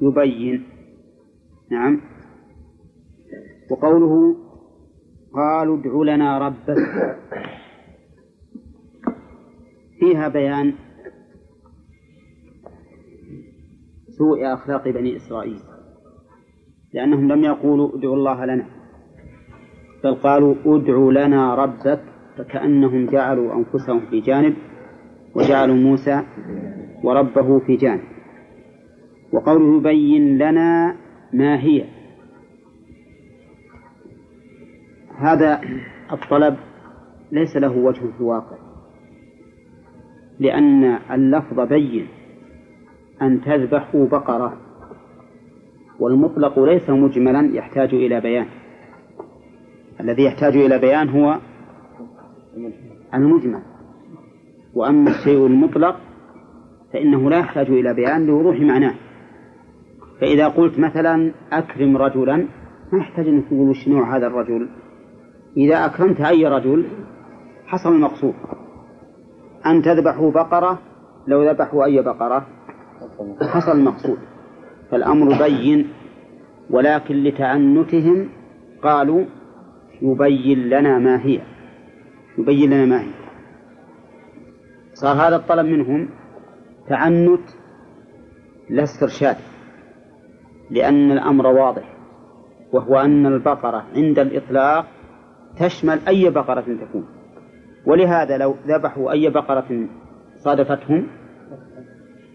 يبين. نعم. وقوله قالوا ادع لنا ربك فيها بيان سوء أخلاق بني إسرائيل لأنهم لم يقولوا ادعوا الله لنا بل قالوا ادع لنا ربك فكأنهم جعلوا أنفسهم في جانب وجعلوا موسى وربه في جانب. وقوله يبين لنا ما هي هذا الطلب ليس له وجه في الواقع لأن اللفظ بين أن تذبحوا بقرة والمطلق ليس مجملا يحتاج إلى بيان. الذي يحتاج إلى بيان هو المجمل. وأما الشيء المطلق فإنه لا يحتاج إلى بيان لوضوح معناه. فإذا قلت مثلا أكرم رجلا ما يحتاج أن تقول وش نوع هذا الرجل؟ إذا أكرمت أي رجل حصل المقصود. أن تذبحوا بقرة لو ذبحوا أي بقرة حصل المقصود. فالأمر بين ولكن لتعنتهم قالوا يبين لنا ما هي. يبين لنا ما هي. صار هذا الطلب منهم تعنت لا استرشاد. لأن الأمر واضح وهو أن البقرة عند الإطلاق تشمل أي بقرة تكون. ولهذا لو ذبحوا أي بقرة صادفتهم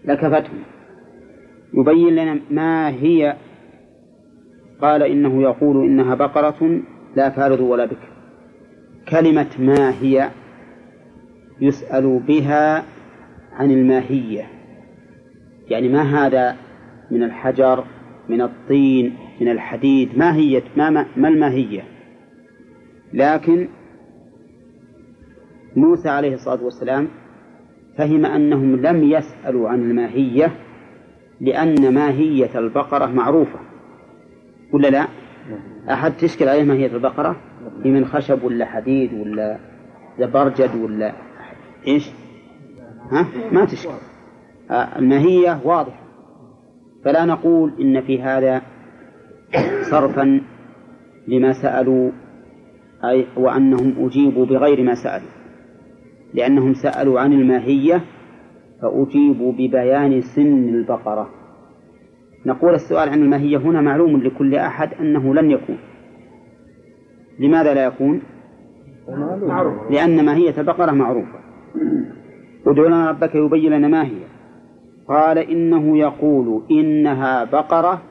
لكفتهم. يبين لنا ما هي قال إنه يقول إنها بقرة لا فارض ولا بكر. كلمة ما هي يسأل بها عن الماهية. يعني ما هذا من الحجر من الطين من الحديد ما هي ما, ما الماهية لكن موسى عليه الصلاة والسلام فهم أنهم لم يسألوا عن الماهية لأن ماهية البقرة معروفة ولا لا؟ أحد تشكل عليه ماهية البقرة هي من خشب ولا حديد ولا زبرجد ولا إيش؟ ها؟ ما تشكل آه، الماهية واضحة فلا نقول إن في هذا صرفا لما سألوا أي وأنهم أجيبوا بغير ما سألوا. لأنهم سألوا عن الماهية فأجيبوا ببيان سن البقرة. نقول السؤال عن الماهية هنا معلوم لكل أحد أنه لن يكون. لماذا لا يكون؟ لأن ماهية البقرة معروفة. ادع لنا ربك يبين لنا ما هي. قال إنه يقول إنها بقرة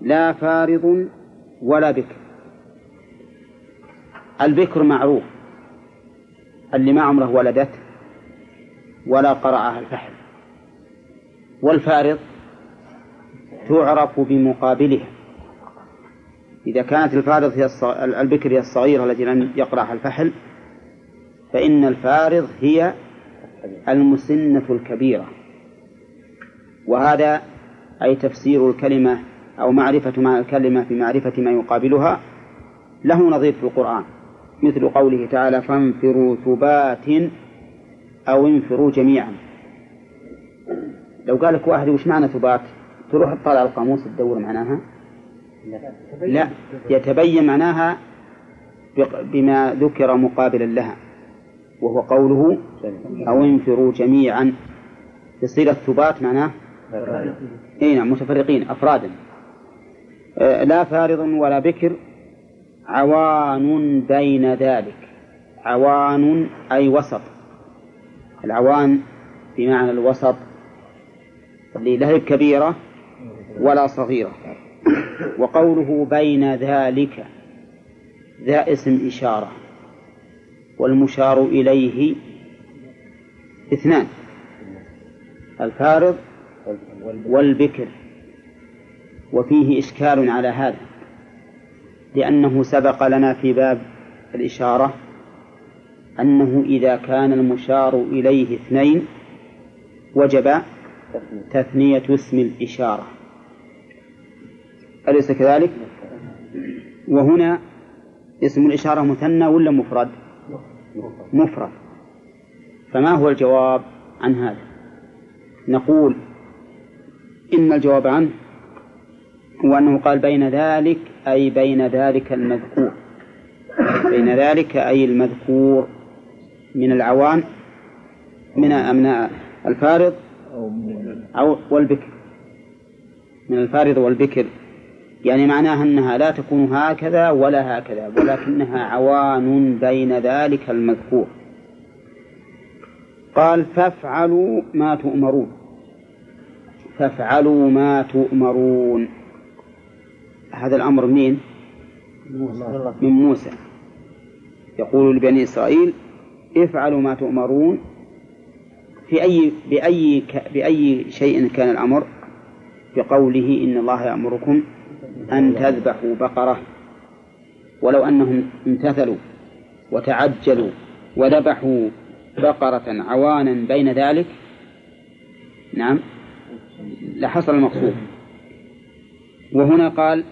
لا فارض ولا بكر. البكر معروف اللي ما عمره ولدت ولا قرعها الفحل. والفارض تعرف بمقابلها. إذا كانت الفارض هي البكر هي الصغيرة التي لم يقرعها الفحل فإن الفارض هي المسنة الكبيرة. وهذا أي تفسير الكلمة أو معرفة مع الكلمة بمعرفة ما يقابلها له نظير في القرآن مثل قوله تعالى فانفروا ثبات أو انفروا جميعا. لو قال لك واحد وش معنى ثبات؟ تروح تطالع القاموس تدور معناها؟ لا يتبين معناها بما ذكر مقابلا لها وهو قوله أو انفروا جميعا. يصير الثبات معناه إي نعم متفرقين أفرادا. آه، لا فارض ولا بكر عوان بين ذلك. عوان أي وسط. العوان بمعنى الوسط اللي لا كبيرة ولا صغيرة. وقوله بين ذلك ذا اسم إشارة. والمشار إليه اثنان. الفارض والبكر وفيه إشكال على هذا لأنه سبق لنا في باب الإشارة أنه إذا كان المشار إليه اثنين وجب تثنية اسم الإشارة أليس كذلك؟ وهنا اسم الإشارة مثنى ولا مفرد؟ مفرد فما هو الجواب عن هذا؟ نقول إن الجواب عنه وأنه قال بين ذلك أي بين ذلك المذكور. بين ذلك أي المذكور من العوان من أمناء الفارض أو والبكر. من الفارض والبكر. يعني معناها أنها لا تكون هكذا ولا هكذا ولكنها عوان بين ذلك المذكور. قال فافعلوا ما تؤمرون. فافعلوا ما تؤمرون. هذا الأمر منين؟ من موسى. يقول لبني إسرائيل افعلوا ما تؤمرون. في أي بأي بأي شيء كان الأمر؟ بقوله إن الله يأمركم أن تذبحوا بقرة. ولو أنهم امتثلوا وتعجلوا وذبحوا بقرة عوانا بين ذلك. نعم. لحصل المقصود. وهنا قال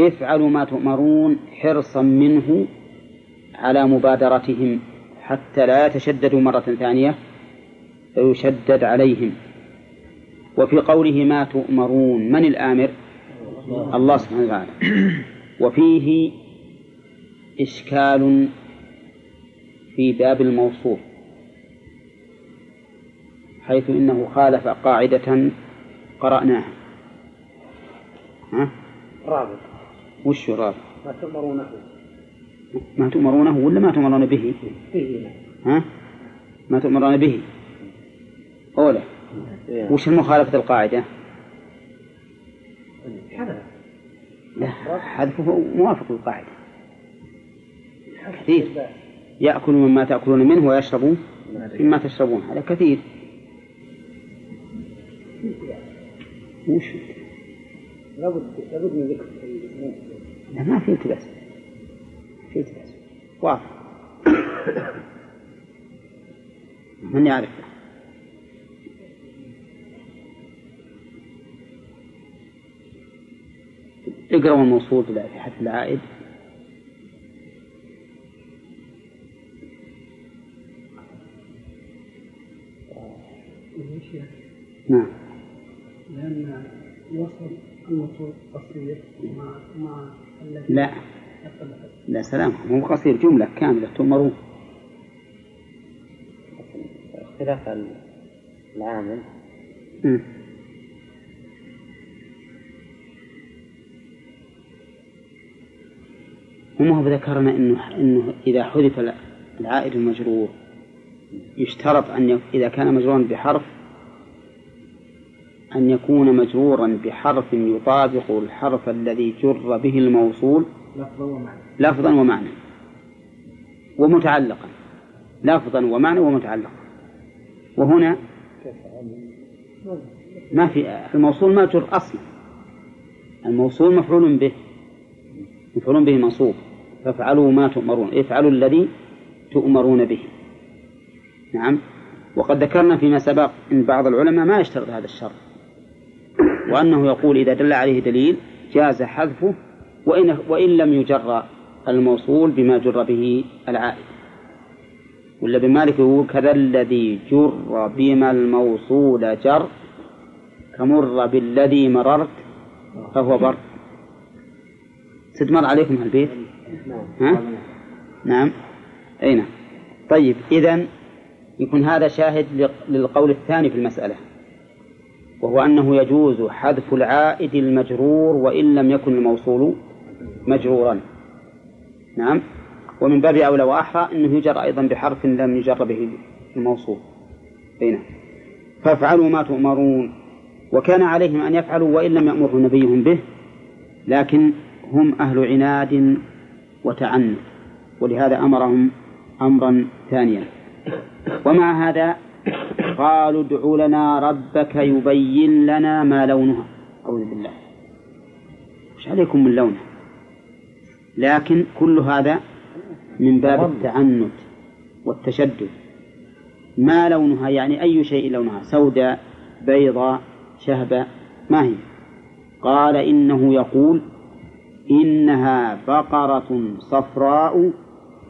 افعلوا ما تؤمرون حرصا منه على مبادرتهم حتى لا يتشددوا مرة ثانية فيشدد عليهم. وفي قوله ما تؤمرون من الآمر؟ الله سبحانه وتعالى. وفيه إشكال في باب الموصوف. حيث إنه خالف قاعدة قرأناها. ها؟ رابط. وش رابط؟ ما تؤمرونه. ما تؤمرونه ولا ما تؤمرون به؟ به. ها؟ ما تؤمرون به. أولى وش المخالفة القاعدة؟ لا حذفه موافق للقاعدة. كثير. يأكل مما تأكلون منه ويشرب مما تشربون. هذا كثير. وش؟ لابد لابد من ذكر لا ما في التباس في التباس واضح. من يعرف؟ اقرأوا الموصول في حذف العائد. نعم. لأن وصل الموصول قصير مع مع الذي لا. لا سلام. مو قصير جملة كاملة تؤمرون. اختلاف العامل. مم. وما هو ذكرنا انه إنه إذا حذف العائد المجرور يشترط أن إذا كان مجرورا بحرف أن يكون مجرورا بحرف يطابق الحرف الذي جر به الموصول لفظا ومعنى. لفظا ومعنى. ومتعلقا. لفظا ومعنى ومتعلقا. وهنا ما في الموصول ما جر أصلا. الموصول مفعول به مفعول به منصوب. فافعلوا ما تؤمرون. افعلوا الذي تؤمرون به. نعم. وقد ذكرنا فيما سبق إن بعض العلماء ما يشترط هذا الشرط. وأنه يقول إذا دل عليه دليل جاز حذفه وان وإن لم يجر الموصول بما جر به العائد. ولا ابن مالك يقول كذا الذي جر بما الموصول جر كمر بالذي مررت فهو بر. ست مر عليكم هالبيت؟ ها؟ نعم. أي نعم. طيب إذا يكون هذا شاهد لق- للقول الثاني في المسألة. وهو أنه يجوز حذف العائد المجرور وإن لم يكن الموصول مجرورا. نعم. ومن باب أولى وأحرى أنه يجر أيضا بحرف لم يجر به الموصول. أي نعم. فافعلوا ما تؤمرون. وكان عليهم أن يفعلوا وإن لم يأمرهم نبيهم به لكن هم أهل عناد وتعنت ولهذا أمرهم أمرا ثانيا. ومع هذا قالوا ادع لنا ربك يبين لنا ما لونها. أعوذ بالله. وش عليكم من لونها لكن كل هذا من باب التعنت والتشدد. ما لونها؟ يعني أي شيء لونها؟ سوداء بيضاء شهبة ما هي؟ قال إنه يقول إنها بقرة صفراء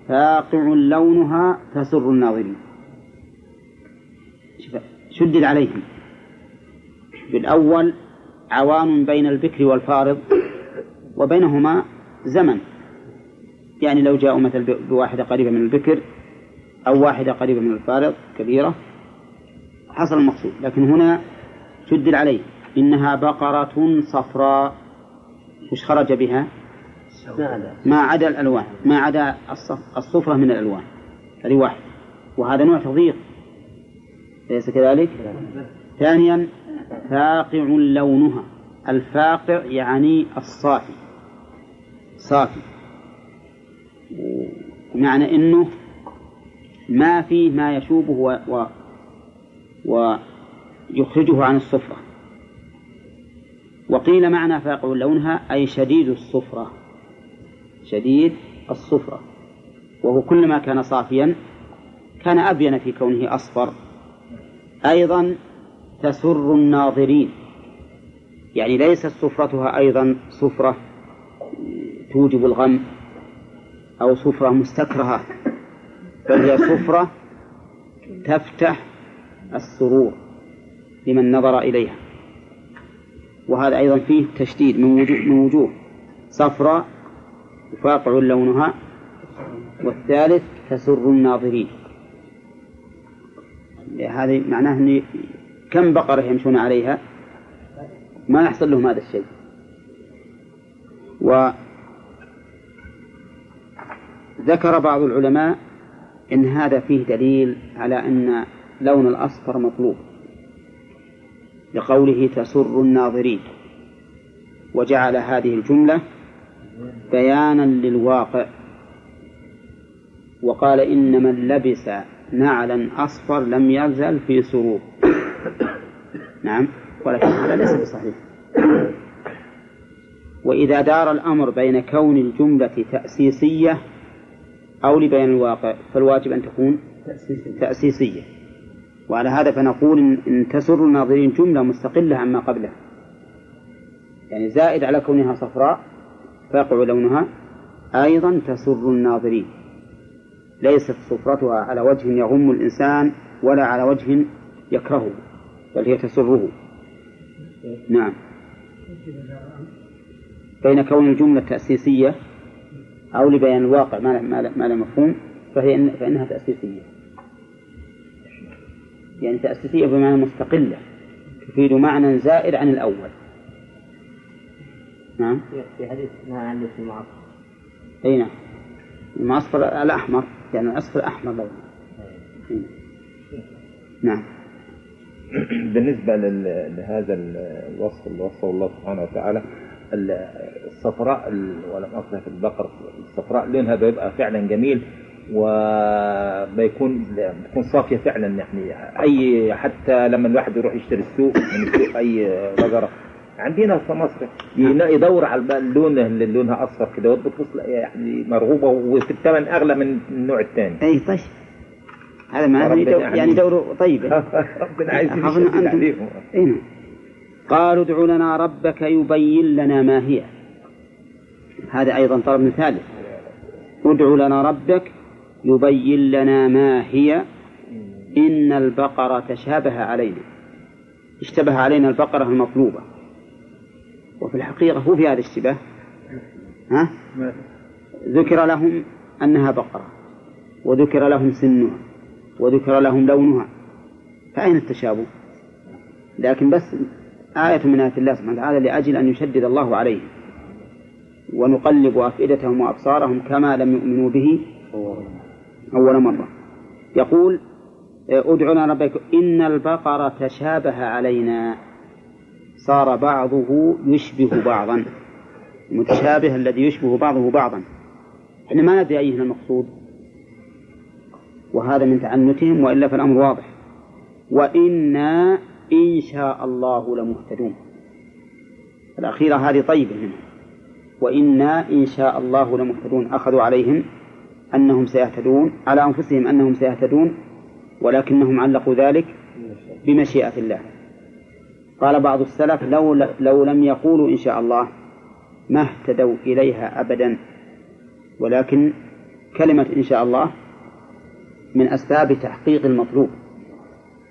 فاقع لونها تسر الناظرين. شدد عليهم. بالأول عوان بين البكر والفارض وبينهما زمن. يعني لو جاءوا مثل بواحدة قريبة من البكر أو واحدة قريبة من الفارض كبيرة حصل المقصود. لكن هنا شدد عليه. إنها بقرة صفراء وش خرج بها؟ ما عدا الألوان ما عدا الصفرة من الألوان هذه واحد وهذا نوع تضييق. أليس كذلك؟ ثانيا فاقع لونها. الفاقع يعني الصافي. صافي. معنى إنه ما فيه ما يشوبه و, و ويخرجه عن الصفرة. وقيل معنى فاقع لونها أي شديد الصفرة. شديد الصفرة. وهو كلما كان صافيا كان أبين في كونه أصفر. أيضا تسر الناظرين. يعني ليست صفرتها أيضا صفرة توجب الغم أو صفرة مستكرهة بل هي صفرة تفتح السرور لمن نظر إليها. وهذا أيضا فيه تشديد من وجوه, من وجوه. صفراء يفاقع لونها والثالث تسر الناظرين. هذه معناه أن كم بقرة يمشون عليها؟ ما يحصل لهم هذا الشيء. وذكر بعض العلماء إن هذا فيه دليل على أن لون الأصفر مطلوب لقوله تسر الناظرين وجعل هذه الجملة بيانا للواقع وقال إن من لبس نعلا أصفر لم يزل في سرور. نعم ولكن هذا ليس بصحيح. وإذا دار الأمر بين كون الجملة تأسيسية أو لبيان الواقع فالواجب أن تكون تأسيسية. وعلى هذا فنقول إن تسر الناظرين جملة مستقلة عما قبلها. يعني زائد على كونها صفراء فيقع لونها. أيضا تسر الناظرين. ليست صفرتها على وجه يغم الإنسان ولا على وجه يكرهه بل هي تسره. نعم. بين كون الجملة تأسيسية أو لبيان الواقع ما ما لا مفهوم فهي فإنها تأسيسية. يعني تأسيسية بمعنى مستقلة تفيد معنى زائد عن الأول. نعم. في حديث ما عندي في المعصر أي نعم. المعصفر الأحمر. يعني الأصفر أحمر لونه نعم. بالنسبة لهذا الوصف اللي وصفه الله سبحانه وتعالى الصفراء ولم أصلها في البقر الصفراء لونها بيبقى فعلا جميل وبيكون بتكون صافية فعلا يعني أي حتى لما الواحد يروح يشتري السوق من السوق أي بقرة عندنا في مصر يدور على اللون اللي لونها أصفر كده بتبص يعني مرغوبة وفي الثمن أغلى من النوع الثاني أي طيب. هذا معناه يعني دور طيب. ربنا عايز عليهم. إيه قالوا ادع لنا ربك يبين لنا ما هي. هذا أيضا طلب ثالث ادع لنا ربك يبين لنا ما هي. إن البقرة تشابه علينا. اشتبه علينا البقرة المطلوبة. وفي الحقيقة هو في هذا الاشتباه ها؟ ذكر لهم أنها بقرة وذكر لهم سنها وذكر لهم لونها. فأين التشابه؟ لكن بس آية من آيات الله سبحانه وتعالى لأجل أن يشدد الله عليهم ونقلب أفئدتهم وأبصارهم كما لم يؤمنوا به أول مرة. يقول ادعنا ربك إن البقرة تشابه علينا. صار بعضه يشبه بعضا. المتشابه الذي يشبه بعضه بعضا. إحنا ما ندري أيه المقصود. وهذا من تعنتهم وإلا فالأمر واضح. وإنا إن شاء الله لمهتدون. الأخيرة هذه طيبة منهم وإنا إن شاء الله لمهتدون. أخذوا عليهم أنهم سيهتدون على أنفسهم أنهم سيهتدون ولكنهم علقوا ذلك بمشيئة الله. قال بعض السلف لو, لو لم يقولوا إن شاء الله ما اهتدوا إليها أبدا. ولكن كلمة إن شاء الله من أسباب تحقيق المطلوب.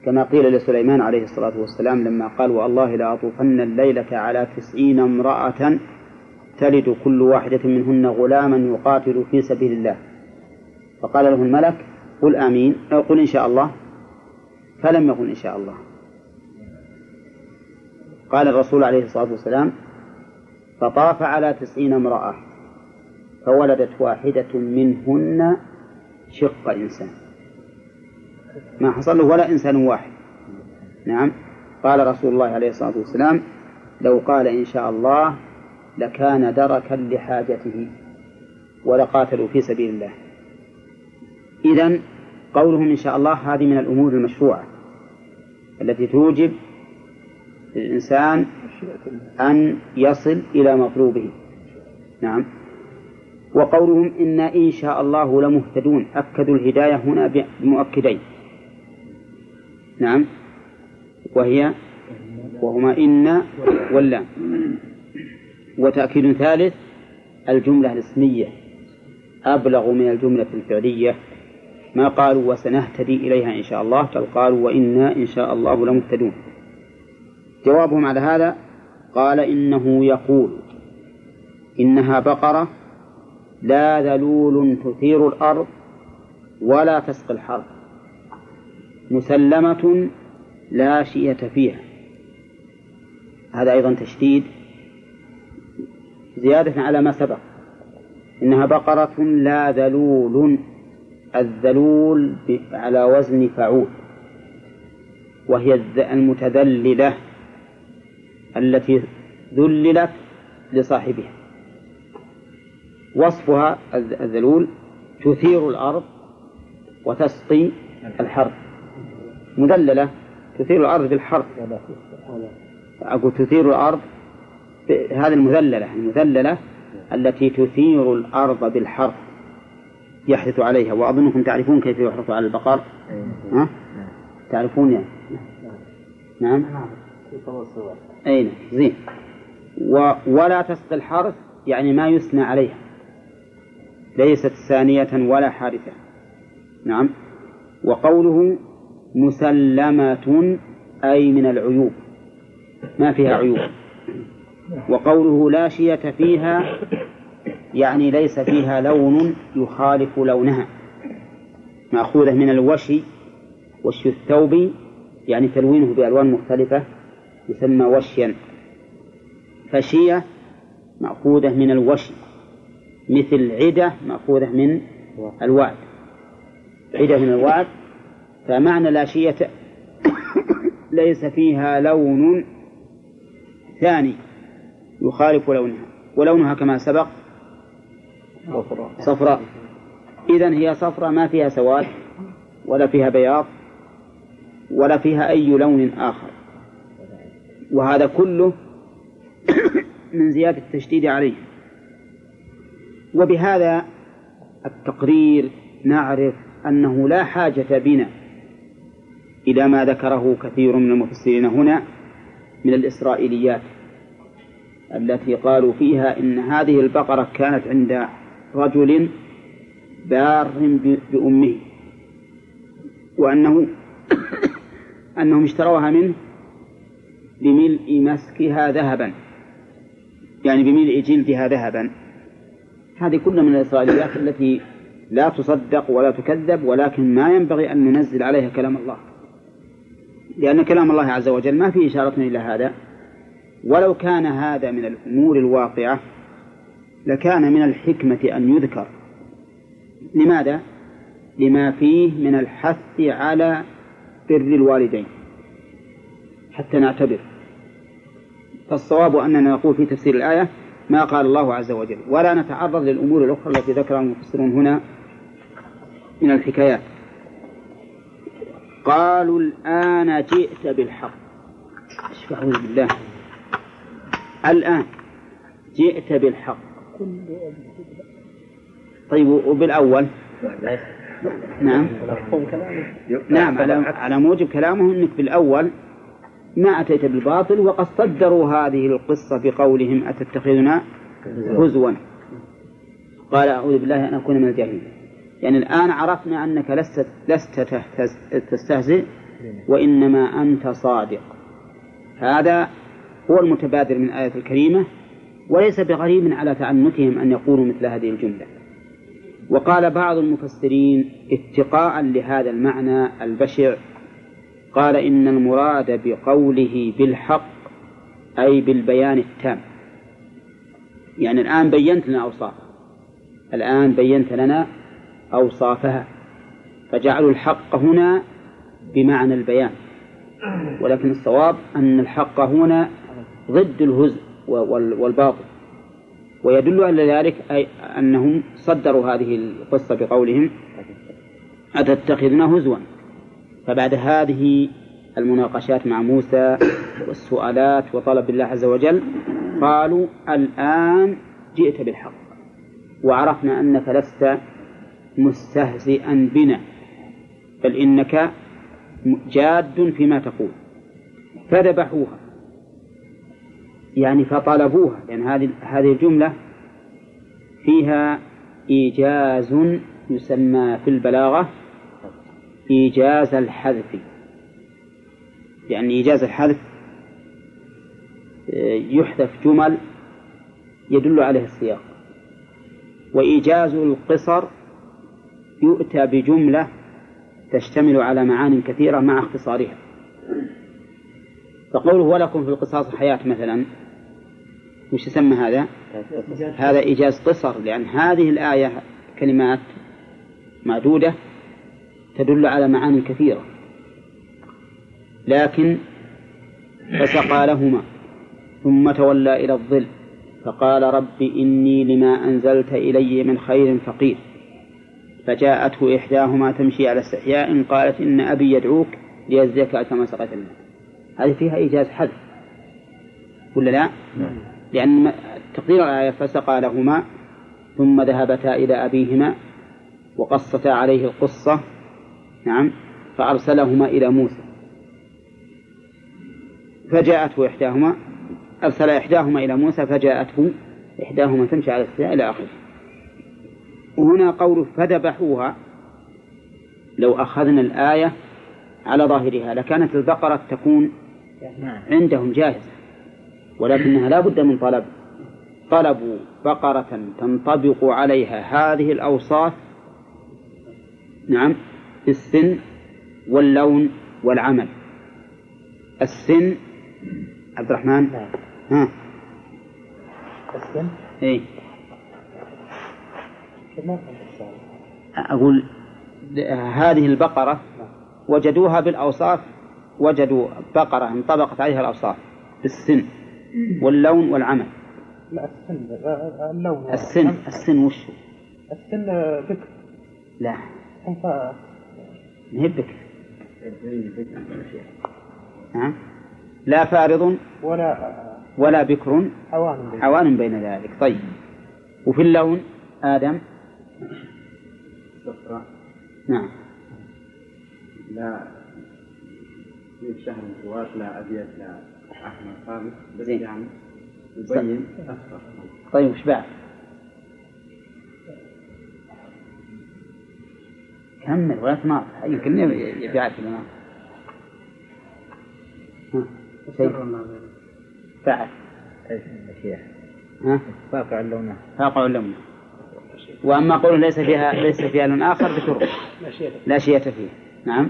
كما قيل لسليمان عليه الصلاة والسلام لما قال والله لأطوفن الليلة على تسعين امرأة تلد كل واحدة منهن غلاما يقاتل في سبيل الله. فقال له الملك قل آمين أو قل إن شاء الله. فلم يقل إن شاء الله. قال الرسول عليه الصلاة والسلام فطاف على تسعين امرأة فولدت واحدة منهن شق إنسان. ما حصل له؟ ولا إنسان واحد. نعم. قال رسول الله عليه الصلاة والسلام لو قال إن شاء الله لكان دركا لحاجته ولقاتلوا في سبيل الله. إذا قولهم إن شاء الله هذه من الأمور المشروعة التي توجب للإنسان أن يصل إلى مطلوبه. نعم. وقولهم إنا إن شاء الله لمهتدون. أكدوا الهداية هنا بمؤكدين. نعم. وهي وهما إن واللام وتأكيد ثالث الجملة الاسمية. أبلغ من الجملة الفعلية. ما قالوا وسنهتدي إليها إن شاء الله. بل قالوا وإنا إن شاء الله لمهتدون. جوابهم على هذا قال إنه يقول إنها بقرة لا ذلول تثير الأرض ولا تسقي الحرب مسلمة لا شية فيها. هذا أيضا تشديد زيادة على ما سبق إنها بقرة لا ذلول الذلول على وزن فعول وهي المتذللة. التي ذللت لصاحبها. وصفها الذلول تثير الأرض وتسقي الحرث. مذللة تثير الأرض بالحرث أقول تثير الأرض هذه المذللة المذللة التي تثير الأرض بالحرث. يحدث عليها وأظنكم تعرفون كيف يحرث على البقر؟ ها؟ تعرفون يعني؟ نعم. أي نعم زين. و ولا تسقي الحرث يعني ما يثنى عليها. ليست ثانية ولا حارثة نعم. وقوله مسلمة أي من العيوب. ما فيها عيوب. وقوله لا شية فيها يعني ليس فيها لون يخالف لونها. مأخوذة من الوشي وشي الثوب يعني تلوينه بألوان مختلفة. يسمى وشيا. فشية مأخوذة من الوشي مثل عدة مأخوذة من الوعد. عدة من الوعد فمعنى لا شية ليس فيها لون ثاني يخالف لونها ولونها كما سبق صفراء. صفراء إذا هي صفراء ما فيها سواد ولا فيها بياض ولا فيها أي لون آخر. وهذا كله من زيادة التشديد عليه. وبهذا التقرير نعرف أنه لا حاجة بنا إلى ما ذكره كثير من المفسرين هنا من الإسرائيليات التي قالوا فيها إن هذه البقرة كانت عند رجل بار بأمه وأنه أنهم اشتروها منه بملء مسكها ذهبا. يعني بملء جلدها ذهبا. هذه كلها من الإسرائيليات التي لا تصدق ولا تكذب ولكن ما ينبغي أن ننزل عليها كلام الله. لأن كلام الله عز وجل ما فيه إشارة إلى هذا. ولو كان هذا من الأمور الواقعة لكان من الحكمة أن يذكر. لماذا؟ لما فيه من الحث على بر الوالدين. حتى نعتبر. فالصواب أننا نقول في تفسير الآية ما قال الله عز وجل ولا نتعرض للأمور الأخرى التي ذكرها المفسرون هنا من الحكايات. قالوا الآن جئت بالحق. أعوذ بالله. الآن جئت بالحق. طيب وبالأول؟ نعم. نعم على على موجب كلامه إنك بالأول ما أتيت بالباطل وقد صدروا هذه القصة بقولهم أتتخذنا هزوا؟ قال أعوذ بالله أن أكون من الجاهلين. يعني الآن عرفنا أنك لست لست تستهزئ وإنما أنت صادق. هذا هو المتبادر من الآية الكريمة وليس بغريب على تعنتهم أن يقولوا مثل هذه الجملة. وقال بعض المفسرين اتقاء لهذا المعنى البشع قال إن المراد بقوله بالحق أي بالبيان التام. يعني الآن بينت لنا أوصافها الآن بينت لنا أوصافها. فجعلوا الحق هنا بمعنى البيان. ولكن الصواب أن الحق هنا ضد الهزء والباطل. ويدل على ذلك أي أنهم صدروا هذه القصة بقولهم. أتتخذنا هزوا؟ فبعد هذه المناقشات مع موسى والسؤالات وطلب الله عز وجل قالوا الآن جئت بالحق وعرفنا أنك لست مستهزئا بنا بل إنك جاد فيما تقول. فذبحوها. يعني فطلبوها. لأن يعني هذه هذه الجملة فيها إيجاز يسمى في البلاغة إيجاز الحذف. يعني إيجاز الحذف آه، يحذف جمل يدل عليه السياق. وإيجاز القصر يؤتى بجملة تشتمل على معان كثيرة مع اختصارها. فقوله ولكم في القصاص حياة مثلا وش يسمى هذا؟ هذا إيجاز قصر لأن هذه الآية كلمات معدودة تدل على معان كثيرة لكن فسقى لهما ثم تولى إلى الظل فقال رب إني لما أنزلت إلي من خير فقير فجاءته إحداهما تمشي على استحياء قالت إن أبي يدعوك ليجزيك أجر ما سقيت الماء هذه فيها إيجاز حذف ولا لا؟ نعم. لأن تقدير الآية فسقى لهما ثم ذهبتا إلى أبيهما وقصتا عليه القصة نعم فأرسلهما إلى موسى. فجاءته إحداهما أرسل إحداهما إلى موسى فجاءته إحداهما تمشي على السياء إلى آخره. وهنا قول فذبحوها لو أخذنا الآية على ظاهرها لكانت البقرة تكون عندهم جاهزة ولكنها لا بد من طلب. طلبوا بقرة تنطبق عليها هذه الأوصاف. نعم. في السن واللون والعمل. السن عبد الرحمن؟ نعم. ها. السن؟ اي أقول هذه البقرة وجدوها بالأوصاف وجدوا بقرة انطبقت عليها الأوصاف في السن واللون والعمل. لا السن اللون. السن السن وش؟ السن بكر لا. بكر نعم لا فارض ولا ولا بكر. حوان بين, حوان بين ذلك. طيب. وفي اللون آدم؟ صفراء نعم. لا. في شهر سواد لا أبيض لا أحمر خالص بس زين. يعني يبين أصفر. طيب وش بعد؟ كمل ولا تناطح يمكن يبيعك لنا ها واقع اللون فاقع اللون وأما قول ليس فيها ليس فيها لون آخر ذكره لا شيء. فيه. نعم.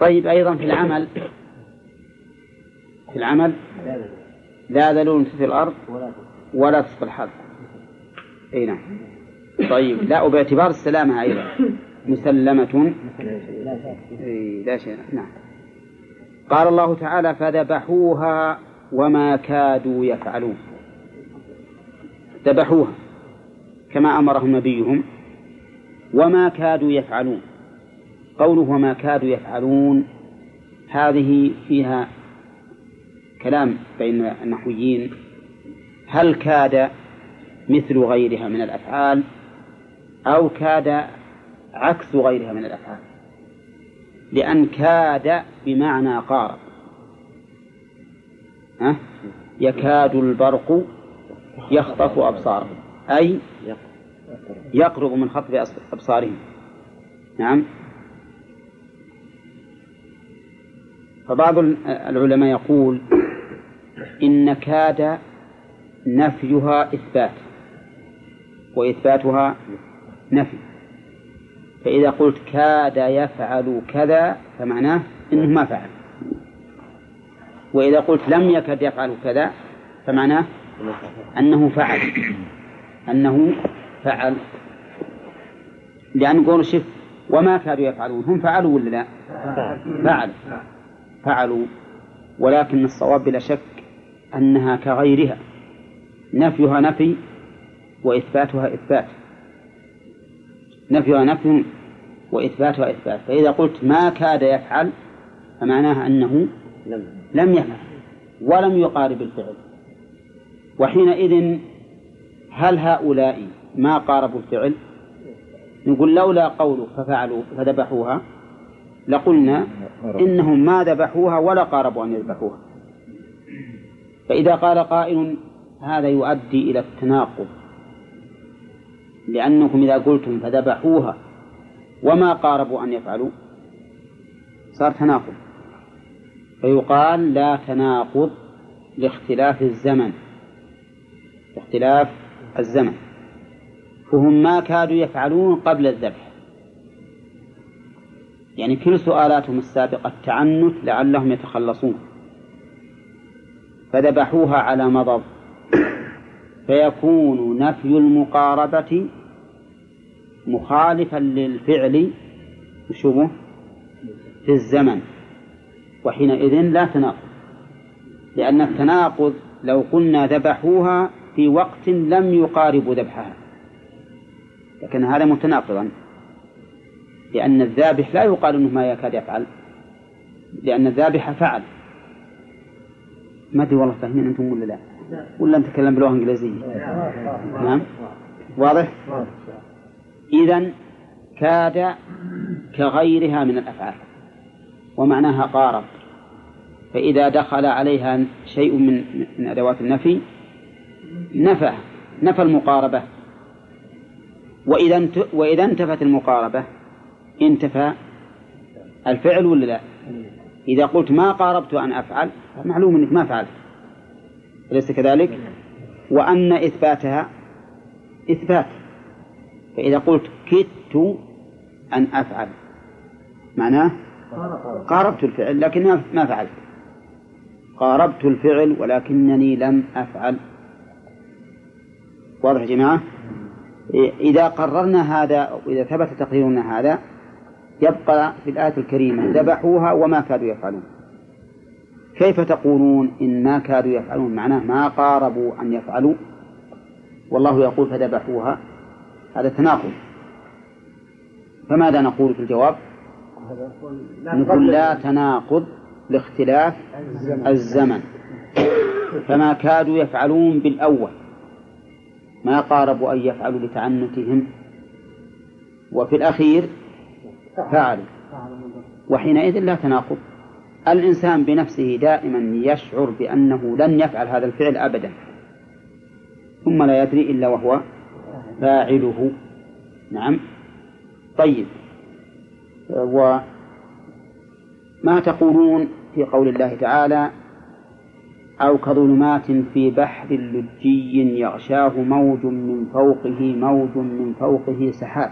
طيب أيضا في العمل. في العمل. لا ذلول في الأرض ولا تسقى الحظ أي نعم. طيب لا وباعتبار السلامة أيضا. مسلمة. إي لا شيء. نعم. قال الله تعالى فذبحوها وما كادوا يفعلون. ذبحوها كما أمرهم نبيهم. وما كادوا يفعلون. قوله وما كادوا يفعلون هذه فيها كلام بين النحويين. هل كاد مثل غيرها من الأفعال؟ أو كاد عكس غيرها من الأفعال. لأن كاد بمعنى قارب ها؟ يكاد البرق يخطف أبصارهم. أي يقرب من خطف أبصارهم. نعم. فبعض العلماء يقول إن كاد نفيها إثبات. وإثباتها نفي. فإذا قلت كاد يفعل كذا فمعناه إنه ما فعل. وإذا قلت لم يكد يفعل كذا فمعناه أنه فعل. أنه فعل. لأن نقول شف وما كادوا يفعلون هم فعلوا ولا لا؟ فعل. فعلوا. ولكن الصواب بلا شك أنها كغيرها. نفيها نفي وإثباتها إثبات. نفيها نفي وإثباتها إثبات فإذا قلت ما كاد يفعل فمعناها أنه لم يفعل ولم يقارب الفعل. وحينئذ هل هؤلاء ما قاربوا الفعل؟ نقول لولا قولك ففعلوا فذبحوها لقلنا إنهم ما ذبحوها ولا قاربوا أن يذبحوها. فإذا قال قائل هذا يؤدي إلى التناقض. لأنكم إذا قلتم فذبحوها وما قاربوا أن يفعلوا صار تناقض. فيقال لا تناقض لاختلاف الزمن اختلاف الزمن. فهم ما كادوا يفعلون قبل الذبح. يعني كل سؤالاتهم السابقة التعنت لعلهم يتخلصون. فذبحوها على مضض. فيكون نفي المقاربة مخالفا للفعل شبه في الزمن. وحينئذ لا تناقض. لأن التناقض لو قلنا ذبحوها في وقت لم يقاربوا ذبحها. لكن هذا متناقضا. لأن الذابح لا يقال أنه ما يكاد يفعل. لأن الذابح فعل. ما أدري والله فاهمين أنتم ولا لا. ولا نتكلم بلغة إنجليزية نعم. واضح؟ إذا كاد كغيرها من الأفعال. ومعناها قارب. فإذا دخل عليها شيء من من أدوات النفي نفى نفى المقاربة. وإذا وإذا انتفت المقاربة انتفى الفعل ولا لا؟ إذا قلت ما قاربت أن أفعل معلوم أنك ما فعلت. أليس كذلك؟ وأن إثباتها إثبات. فإذا قلت كدت أن أفعل معناه قاربت الفعل لكن ما فعلت. قاربت الفعل ولكنني لم أفعل. واضح يا جماعة؟ إذا قررنا هذا وإذا ثبت تقريرنا هذا يبقى في الآية الكريمة ذبحوها وما كادوا يفعلون. كيف تقولون إن ما كادوا يفعلون؟ معناه ما قاربوا أن يفعلوا؟ والله يقول فذبحوها. هذا تناقض. فماذا نقول في الجواب؟ نقول لا تناقض لاختلاف الزمن. فما كادوا يفعلون بالأول ما قاربوا أن يفعلوا لتعنتهم. وفي الأخير فعلوا. وحينئذ لا تناقض. الإنسان بنفسه دائما يشعر بأنه لن يفعل هذا الفعل أبدا. ثم لا يدري إلا وهو فاعله. نعم. طيب. وما تقولون في قول الله تعالى أو كظلمات في بحر لجي يغشاه موج من فوقه موج من فوقه سحاب.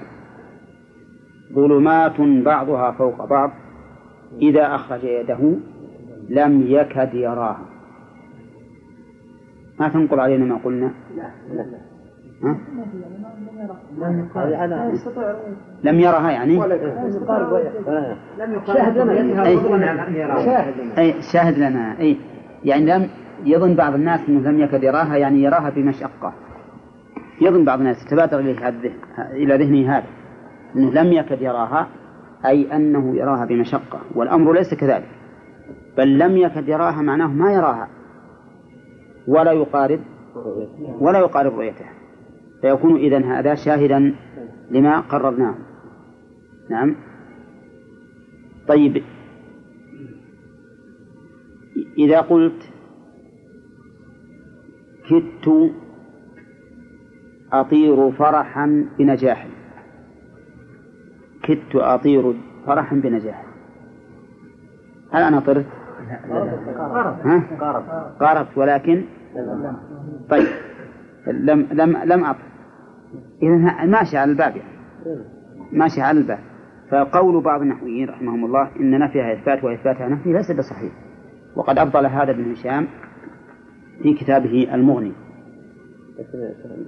ظلمات بعضها فوق بعض. إذا أخرج يده لم يكد يراها ما تنقل علينا ما قلنا؟ لا لا ها؟ لم يرها يعني؟ شاهد لنا أي. شاهد لنا. أي يعني لم يظن بعض الناس أنه لم يكد يراها يعني يراها بمشقة يظن بعض الناس تبادر إليه إلى ذهنه هذا أنه لم يكد يراها. أي أنه يراها بمشقة والأمر ليس كذلك بل لم يكد يراها معناه ما يراها ولا يقارب ولا يقارب رؤيته فيكون إذن هذا شاهدا لما قررناه. نعم. طيب. إذا قلت كدت أطير فرحا بنجاح. كدت أطير فرحا بنجاح. هل أنا طرت؟ ها؟ قاربت ولكن طيب لم لم لم أطف إذا ماشي على الباب يعني. ماشي على الباب. فقول بعض النحويين رحمهم الله إن نفيها إثبات وإثباتها نفي ليس بصحيح. وقد أبطل هذا ابن هشام في كتابه المغني.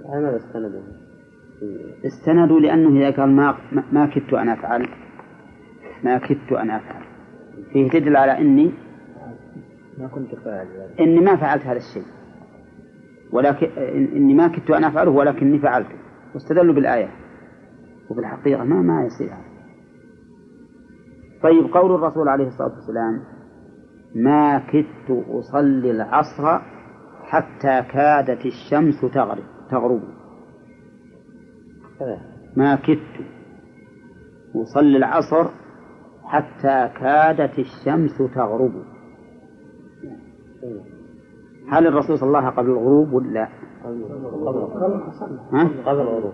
على ماذا استندوا؟ لأنه إذا قال ما ما كدت أن أفعل ما كدت أن أفعل. فيه تدل على إني ما كنت فاعل إني ما فعلت هذا الشيء. ولكن إن- إني ما كدت أن أفعله ولكني فعلته واستدلوا بالآية. وفي الحقيقة ما ما يصير هذا. طيب قول الرسول عليه الصلاة والسلام ما كدت أصلي العصر حتى كادت الشمس تغرب تغرب. ما كدت أصلي العصر حتى كادت الشمس تغرب هل الرسول صلى الله عليه وسلم قبل الغروب ولا لا؟ ها؟ قبل الغروب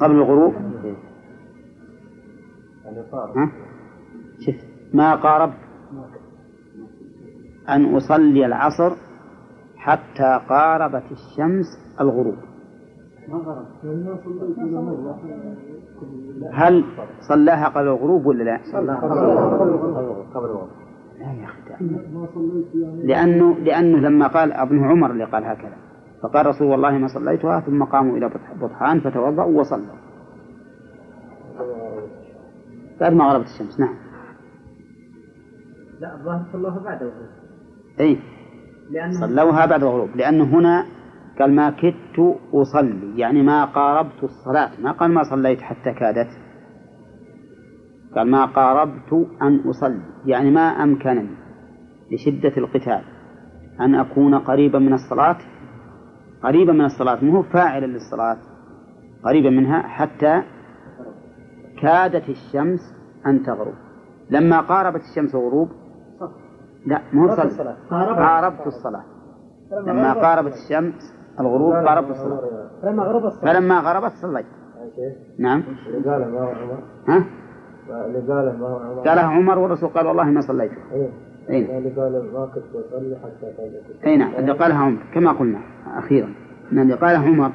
قبل الغروب ها؟ شف ما قاربت أن أصلي العصر حتى قاربت الشمس الغروب هل صلاها قبل الغروب ولا لا؟ قبل الغروب. لا يا أخي تأمل. لأنه لأنه لما قال ابن عمر اللي قال هكذا فقال رسول والله ما صليتها ثم قاموا إلى بطح- بطحان فتوضأوا وصلوا. بعد ما غربت الشمس نعم. لا الظاهر صلوها بعد الغروب. أي لأنه صلوها بعد الغروب لأنه هنا قال ما كدت أصلي يعني ما قاربت الصلاة. ما قال ما صليت حتى كادت. قال ما قاربت أن أصلي يعني ما أمكنني لشدة القتال أن أكون قريبا من الصلاة. قريبا من الصلاة مو فاعلا للصلاة قريبا منها حتى كادت الشمس أن تغرب. لما قاربت الشمس الغروب لا مو صلى قاربت. الصلاة. لما قاربت الشمس الغروب قاربت الصلاة. لما غرب الصلاة. فلما غربت صليت نعم. قاله ما هو عمر. ها؟ اللي قاله ما هو عمر. قالها عمر والرسول قال والله ما صليت. إيه. اي اللي قال ما كنت أصلي حتى اي نعم. اللي قالها عمر كما قلنا أخيرا. ان اللي قالها عمر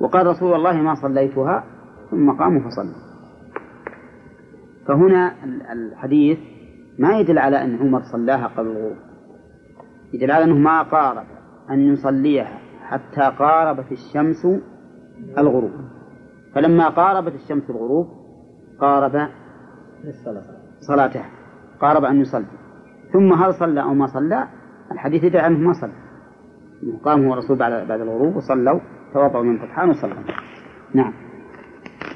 وقال رسول والله ما صليتها ثم قاموا فصلوا فهنا ال- الحديث ما يدل على أن عمر صلاها قبل الغروب. يدل على أنه ما قارب أن يصليها. حتى قاربت الشمس الغروب. فلما قاربت الشمس الغروب قارب صلاته قارب أن يصلي. ثم هل صلى أو ما صلى؟ الحديث يدعي أنه ما صلى. قام هو الرسول بعد بعد الغروب وصلوا توضأوا من فتحان وصلوا. نعم.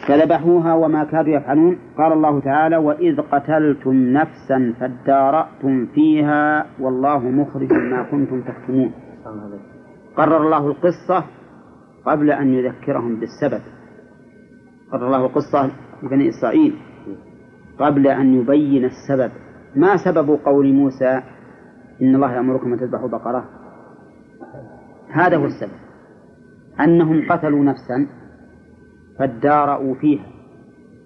فذبحوها وما كادوا يفعلون. قال الله تعالى وإذ قتلتم نفسا فادارأتم فيها والله مخرج ما كنتم تكتمون. قرر الله القصة قبل أن يذكرهم بالسبب. قرر الله القصة لبني إسرائيل قبل أن يبين السبب. ما سبب قول موسى إن الله يأمركم أن تذبحوا بقرة؟ هذا هو السبب. أنهم قتلوا نفسا فادارأوا فيها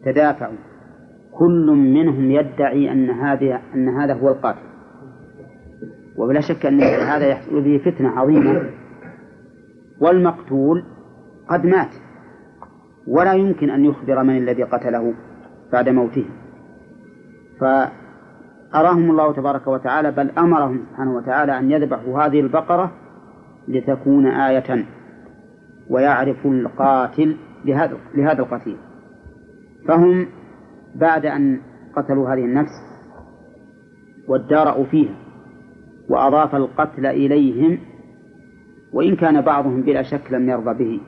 تدافعوا. كل منهم يدعي أن هذا أن هذا هو القاتل. وبلا شك أن هذا يحصل به فتنة عظيمة. والمقتول قد مات ولا يمكن أن يخبر من الذي قتله بعد موته. فأراهم الله تبارك وتعالى بل أمرهم سبحانه وتعالى أن يذبحوا هذه البقرة لتكون آية ويعرف القاتل لهذا لهذا القتيل. فهم بعد أن قتلوا هذه النفس وادارأوا فيها وأضاف القتل إليهم وإن كان بعضهم بلا شك لم يرضى به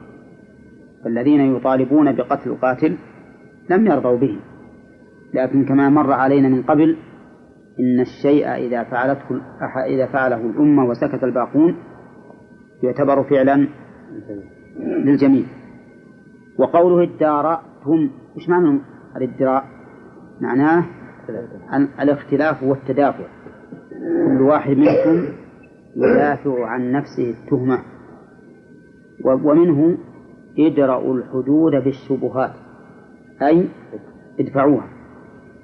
فالذين يطالبون بقتل القاتل لم يرضوا به. لكن كما مر علينا من قبل إن الشيء إذا فعلته إذا فعله الأمة وسكت الباقون يعتبر فعلا للجميع. وقوله ادارأتم وش معنى الادراء؟ معناه الاختلاف والتدافع. كل واحد منكم يدافع عن نفسه التهمة. ومنه ادرأوا الحدود بالشبهات أي ادفعوها.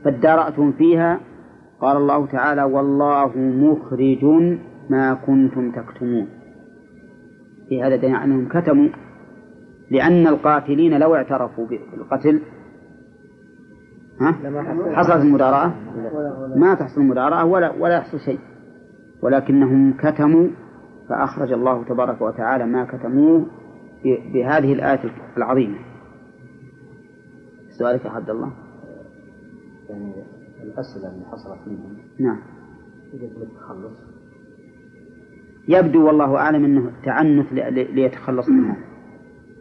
فادارأتم فيها قال الله تعالى والله مخرج ما كنتم تكتمون. في هذا دليل أنهم كتموا لأن القاتلين لو اعترفوا بالقتل ها؟ حصلت المدارأة؟ ما تحصل المدارأة ولا ولا يحصل شيء. ولكنهم كتموا فأخرج الله تبارك وتعالى ما كتموه بهذه الآية العظيمة. سؤالك يا عبد الله؟ يعني الأسئلة اللي حصلت منهم. نعم. يجب التخلص يبدو والله أعلم أنه تعنت ليتخلص منها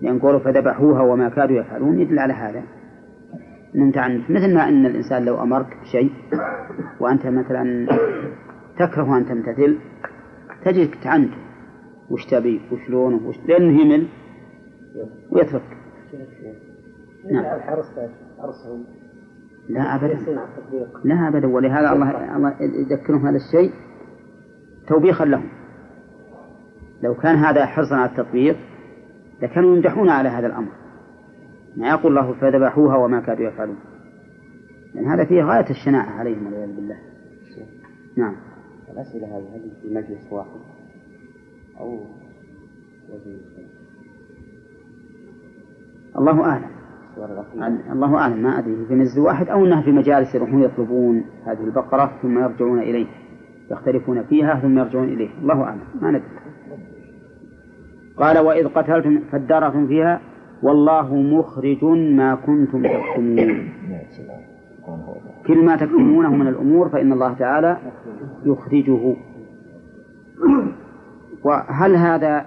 لأن قولوا فذبحوها وما كادوا يفعلون يدل على هذا. أنهم تعنت. مثل ما أن الإنسان لو أمرك بشيء وأنت مثلا تكره أن تمتثل تجدك تعنت وش تبي وشلون وش لأنه يمل ويترك. نعم. لا أبدا. لا أبدا. ولهذا الله الله يذكرهم هذا الشيء توبيخا لهم. لو كان هذا حرصا على التطبيق لكانوا يمدحون على هذا الأمر. ما يقول الله فذبحوها وما كادوا يفعلون. لأن هذا فيه غاية الشناعة عليهم والعياذ بالله. نعم. الأسئلة هذه هل في مجلس واحد؟ أو وزن الله أعلم. الله أعلم ما أدري في مجلس واحد أو أنها في مجالس يروحون يطلبون هذه البقرة ثم يرجعون إليه يختلفون فيها ثم يرجعون إليه. الله أعلم ما ندري. قال وإذ قتلتم فادارأتم فيها والله مخرج ما كنتم تكتمون. كل ما تكتمونه من الأمور فإن الله تعالى يخرجه. وهل هذا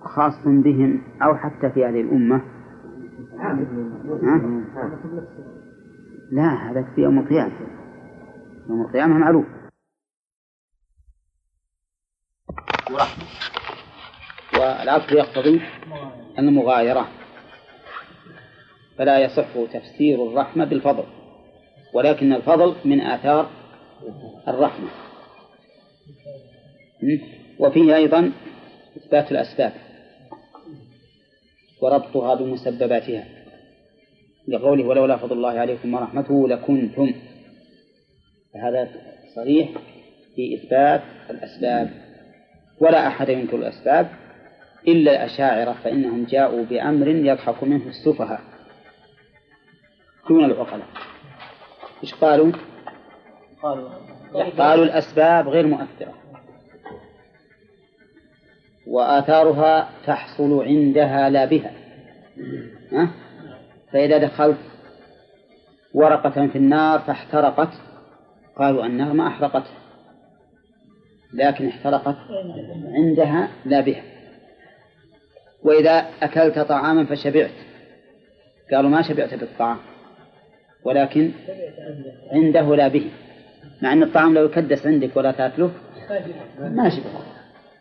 خاص بهم أو حتى في هذه الأمة؟ لا هذا في يوم القيامة. يوم القيامة معروف. ورحمة والعطف يقتضي المغايرة. فلا يصح تفسير الرحمة بالفضل. ولكن الفضل من آثار الرحمة? وفيه أيضا إثبات الأسباب وربطها بمسبباتها. لقوله ولولا فضل الله عليكم ورحمته لكنتم. فهذا صريح في إثبات الأسباب. ولا أحد ينكر الأسباب إلا الأشاعرة فإنهم جاءوا بأمر يضحك منه السفهاء. دون العقلاء. إيش قالوا؟ قالوا. الأسباب غير مؤثرة. وآثارها تحصل عندها لا بها. ها؟ فإذا دخلت ورقة في النار فاحترقت. قالوا النار ما أحرقتها لكن احترقت عندها لا بها. وإذا أكلت طعاما فشبعت. قالوا ما شبعت بالطعام. ولكن عنده لا به. مع أن الطعام لو يكدس عندك ولا تأكله ما شبع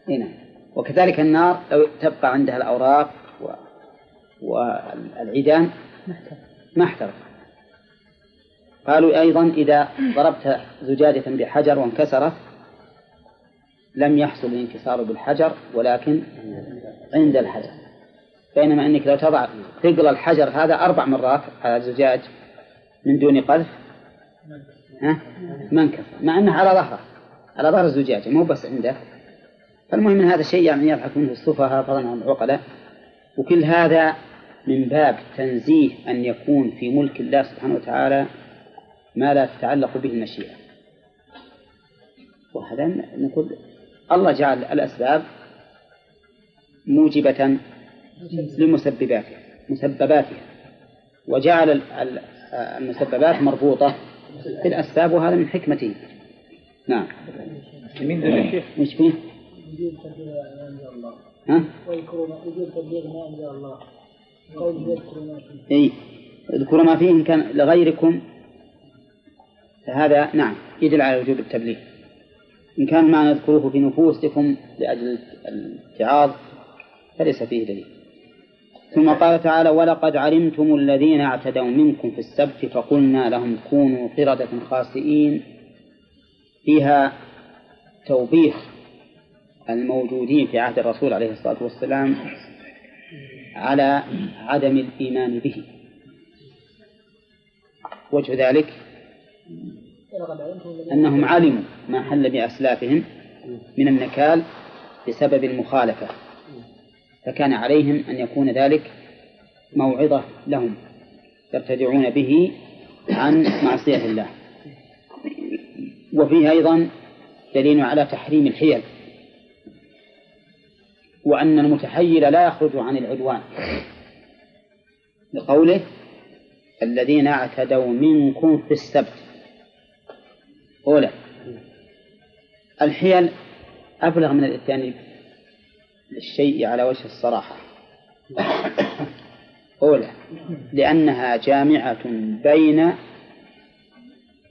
هنا وكذلك النار لو تبقى عندها الأوراق. والعيدان ما احترق. قالوا أيضا إذا ضربت زجاجة بحجر وانكسرت لم يحصل الانكسار بالحجر ولكن عند الحجر. بينما أنك لو تضع ثقل الحجر هذا أربع مرات على الزجاج من دون قذف؟ ها؟ انكسر مع أنه على ظهره. على ظهر الزجاجة مو بس عنده. فالمهم هذا الشيء يعني يضحك منه السفهاء فضلا عن العقلاء. وكل هذا من باب تنزيه أن يكون في ملك الله سبحانه وتعالى ما لا تتعلق به المشيئة. وهذا نقول الله جعل الأسباب موجبة لمسبباتها مسبباتها. وجعل المسببات مربوطة بالأسباب وهذا من حكمته نعم. مين ده يا شيخ؟ وش فيه؟ وجود تبليغ ما أنزل الله. ها؟ وجود تبليغ ما أنزل الله. قوله يذكر ما فيه. إي. اذكروا ما فيه إن كان لغيركم. فهذا نعم. يدل على وجوب التبليغ. إن كان ما نذكره في نفوسكم لأجل الاتعاظ فليس فيه دليل. ثم قال تعالى ولقد علمتم الذين اعتدوا منكم في السبت فقلنا لهم كونوا قردة خاسئين. فيها توبيخ الموجودين في عهد الرسول عليه الصلاة والسلام على عدم الإيمان به. وجه ذلك أنهم علموا ما حل بأسلافهم من النكال بسبب المخالفة. فكان عليهم أن يكون ذلك موعظة لهم يرتدعون به عن معصية الله. وفيه أيضا دليل على تحريم الحيل وأن المتحيل لا يخرج عن العدوان. لقوله الذين اعتدوا منكم في السبت. أولى الحيل أبلغ من الإتيان للشيء على وجه الصراحة. أولى لأنها جامعة بين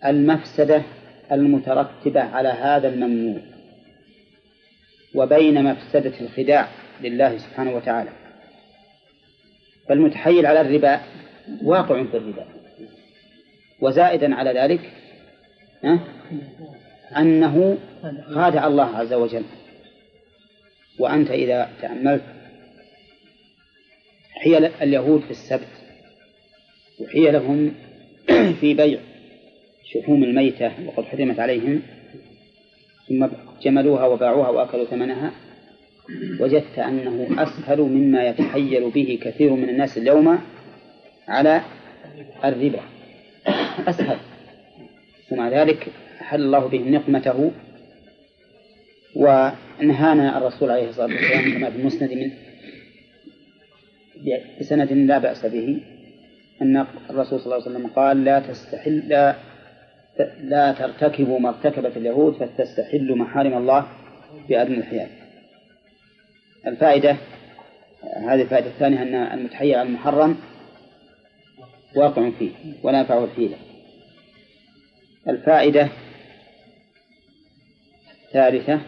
المفسدة المترتبة على هذا الممنوع وبين مفسدة الخداع لله سبحانه وتعالى. فالمتحيل على الربا واقع في الربا. وزائدا على ذلك أنه خادع الله عز وجل. وأنت إذا تأملت حيل اليهود في السبت وحيلهم في بيع شحوم الميتة وقد حرمت عليهم ثم جملوها وباعوها وأكلوا ثمنها وجدت أنه أسهل مما يتحيل به كثير من الناس اليوم على الربا. أسهل. ومع ذلك أحل الله به نقمته ونهانا الرسول عليه الصلاة والسلام كما في المسند من بسند لا بأس به أن الرسول صلى الله عليه وسلم قال لا تستحل لا, لا ترتكبوا ما ارتكبت اليهود فتستحلوا محارم الله بأدنى الحياة. الفائدة هذه الفائدة الثانية أن المتحيل على المحرم واقع فيه ولا ينفعه الحيلة الفائدة الثالثة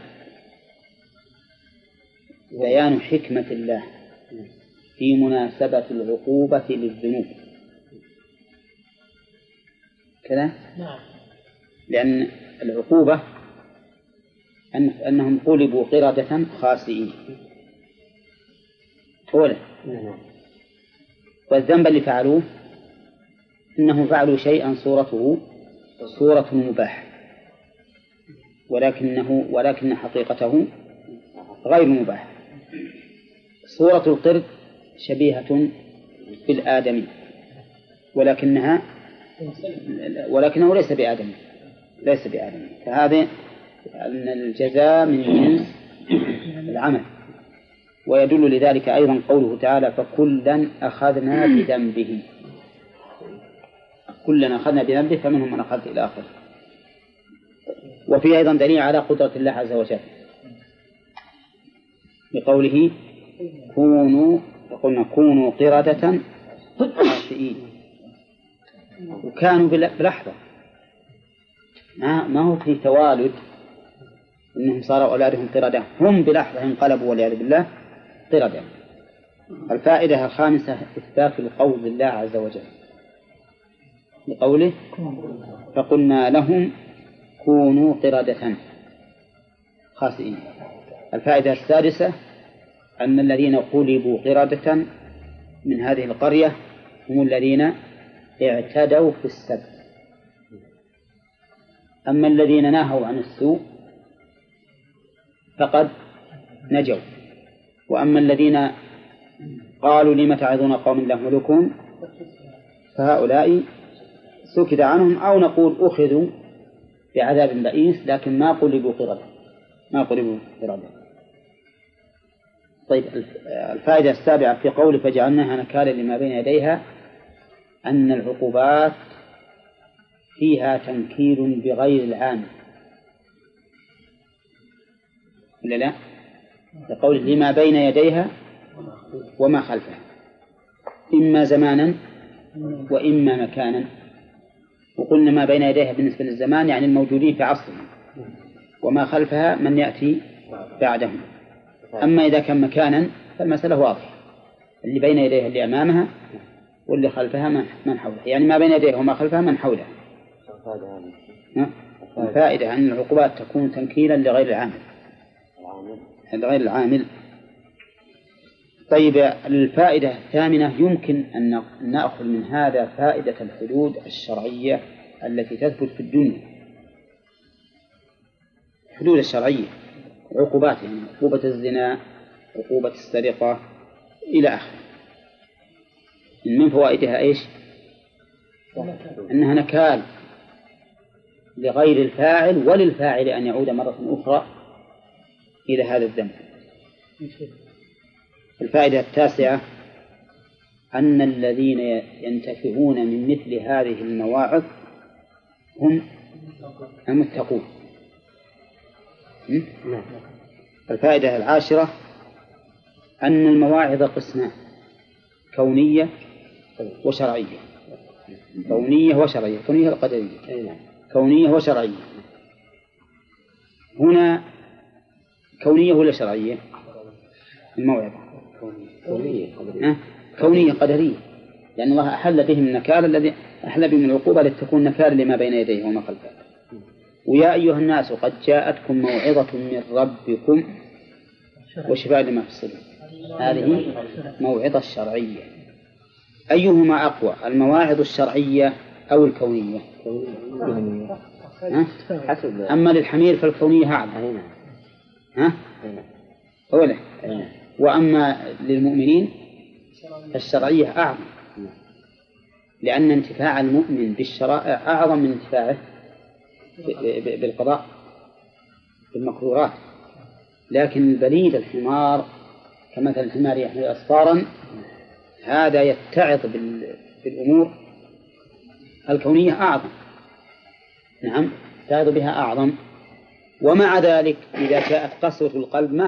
بيان حكمة الله في مناسبة العقوبة للذنوب. كذا؟ نعم. لأن العقوبة أن أنهم قلبوا قردة خاسئين. أولا والذنب اللي فعلوه؟ أنهم فعلوا شيئا صورته صورة المباح ولكنه ولكن حقيقته غير مباح صورة القرد شبيهة بالآدمي ولكنها ولكنه ليس بآدمي ليس بآدمي فهذا أن الجزاء من جنس العمل. ويدل لذلك أيضا قوله تعالى فكلا أخذنا بذنبه. كلا أخذنا بذنبه فمنهم من أخذت إلى آخره. وفيه أيضا دليل على قدرة الله عز وجل. بقوله كونوا وقلنا كونوا قردة خاسئين. وكانوا بل- بلحظة. ما ما هو في توالد إنهم صاروا أولادهم قردة. هم بلحظة انقلبوا والعياذ بالله قردة. الفائدة الخامسة إثبات القول لله عز وجل. بقوله فقلنا لهم كونوا قردة خاسئين. الفائدة السادسة أن الذين قلبوا قردة من هذه القرية هم الذين اعتدوا في السبت أما الذين نهوا عن السوء فقد نجوا. وأما الذين قالوا لم تعظون قوم الله ملكهم فهؤلاء سكت عنهم أو نقول أخذوا بعذاب بئيس لكن ما قلبوا قردة. ما قلبوا قردة. طيب الف- الفائدة السابعة في قول فجعلناها نكالا لما بين يديها أن العقوبات فيها تنكيل بغير العامل ولا لا؟ لقول لما بين يديها وما خلفها. إما زمانا وإما مكانا. وقلنا ما بين يديها بالنسبة للزمان يعني الموجودين في عصرهم وما خلفها من يأتي بعدهم. أما إذا كان مكانا فالمسألة واضحة. اللي بين يديها اللي أمامها واللي خلفها من من حولها. يعني ما بين يديها وما خلفها من حولها؟ الفائدة أن العقوبات تكون تنكيلا لغير العامل. العامل. لغير العامل. طيب الفائدة الثامنة يمكن أن نأخذ من هذا فائدة الحدود الشرعية التي تثبت في الدنيا. الحدود الشرعية. عقوبات يعني عقوبة الزنا عقوبة السرقة إلى آخره. من فوائدها إيش؟ أنها نكال لغير الفاعل وللفاعل أن يعود مرة أخرى إلى هذا الذنب. الفائدة التاسعة أن الذين ينتفعون من مثل هذه المواعظ هم المتقون. الفائدة العاشرة أن المواعظ قسمان كونية وشرعية. كونية وشرعية كونية القدرية نعم. كونية وشرعية. هنا كونية ولا شرعية؟ الموعظة كونية أه؟ كونية قدرية. لأن الله أحل بهم النكال الذي أحل بهم العقوبة لتكون نكال لما بين يديه وما خلفه. ويا أيها الناس قد جاءتكم موعظة من ربكم. وشفاء لما في الصدور هذه موعظة شرعية أيهما أقوى المواعظ الشرعية أو الكونية؟ حسب أما للحمير فالكونية أعظم نعم. ها؟ نعم. أولا. نعم. وأما للمؤمنين فالشرعية أعظم. لأن انتفاع المؤمن بالشرائع أعظم من انتفاعه. بالقضاء بالمقدورات لكن البليد الحمار كمثل الحمار يحمل أسفارا هذا يتعظ بال- بالأمور الكونية أعظم. نعم يتعظ بها أعظم. ومع ذلك إذا جاءت قسوة القلب ما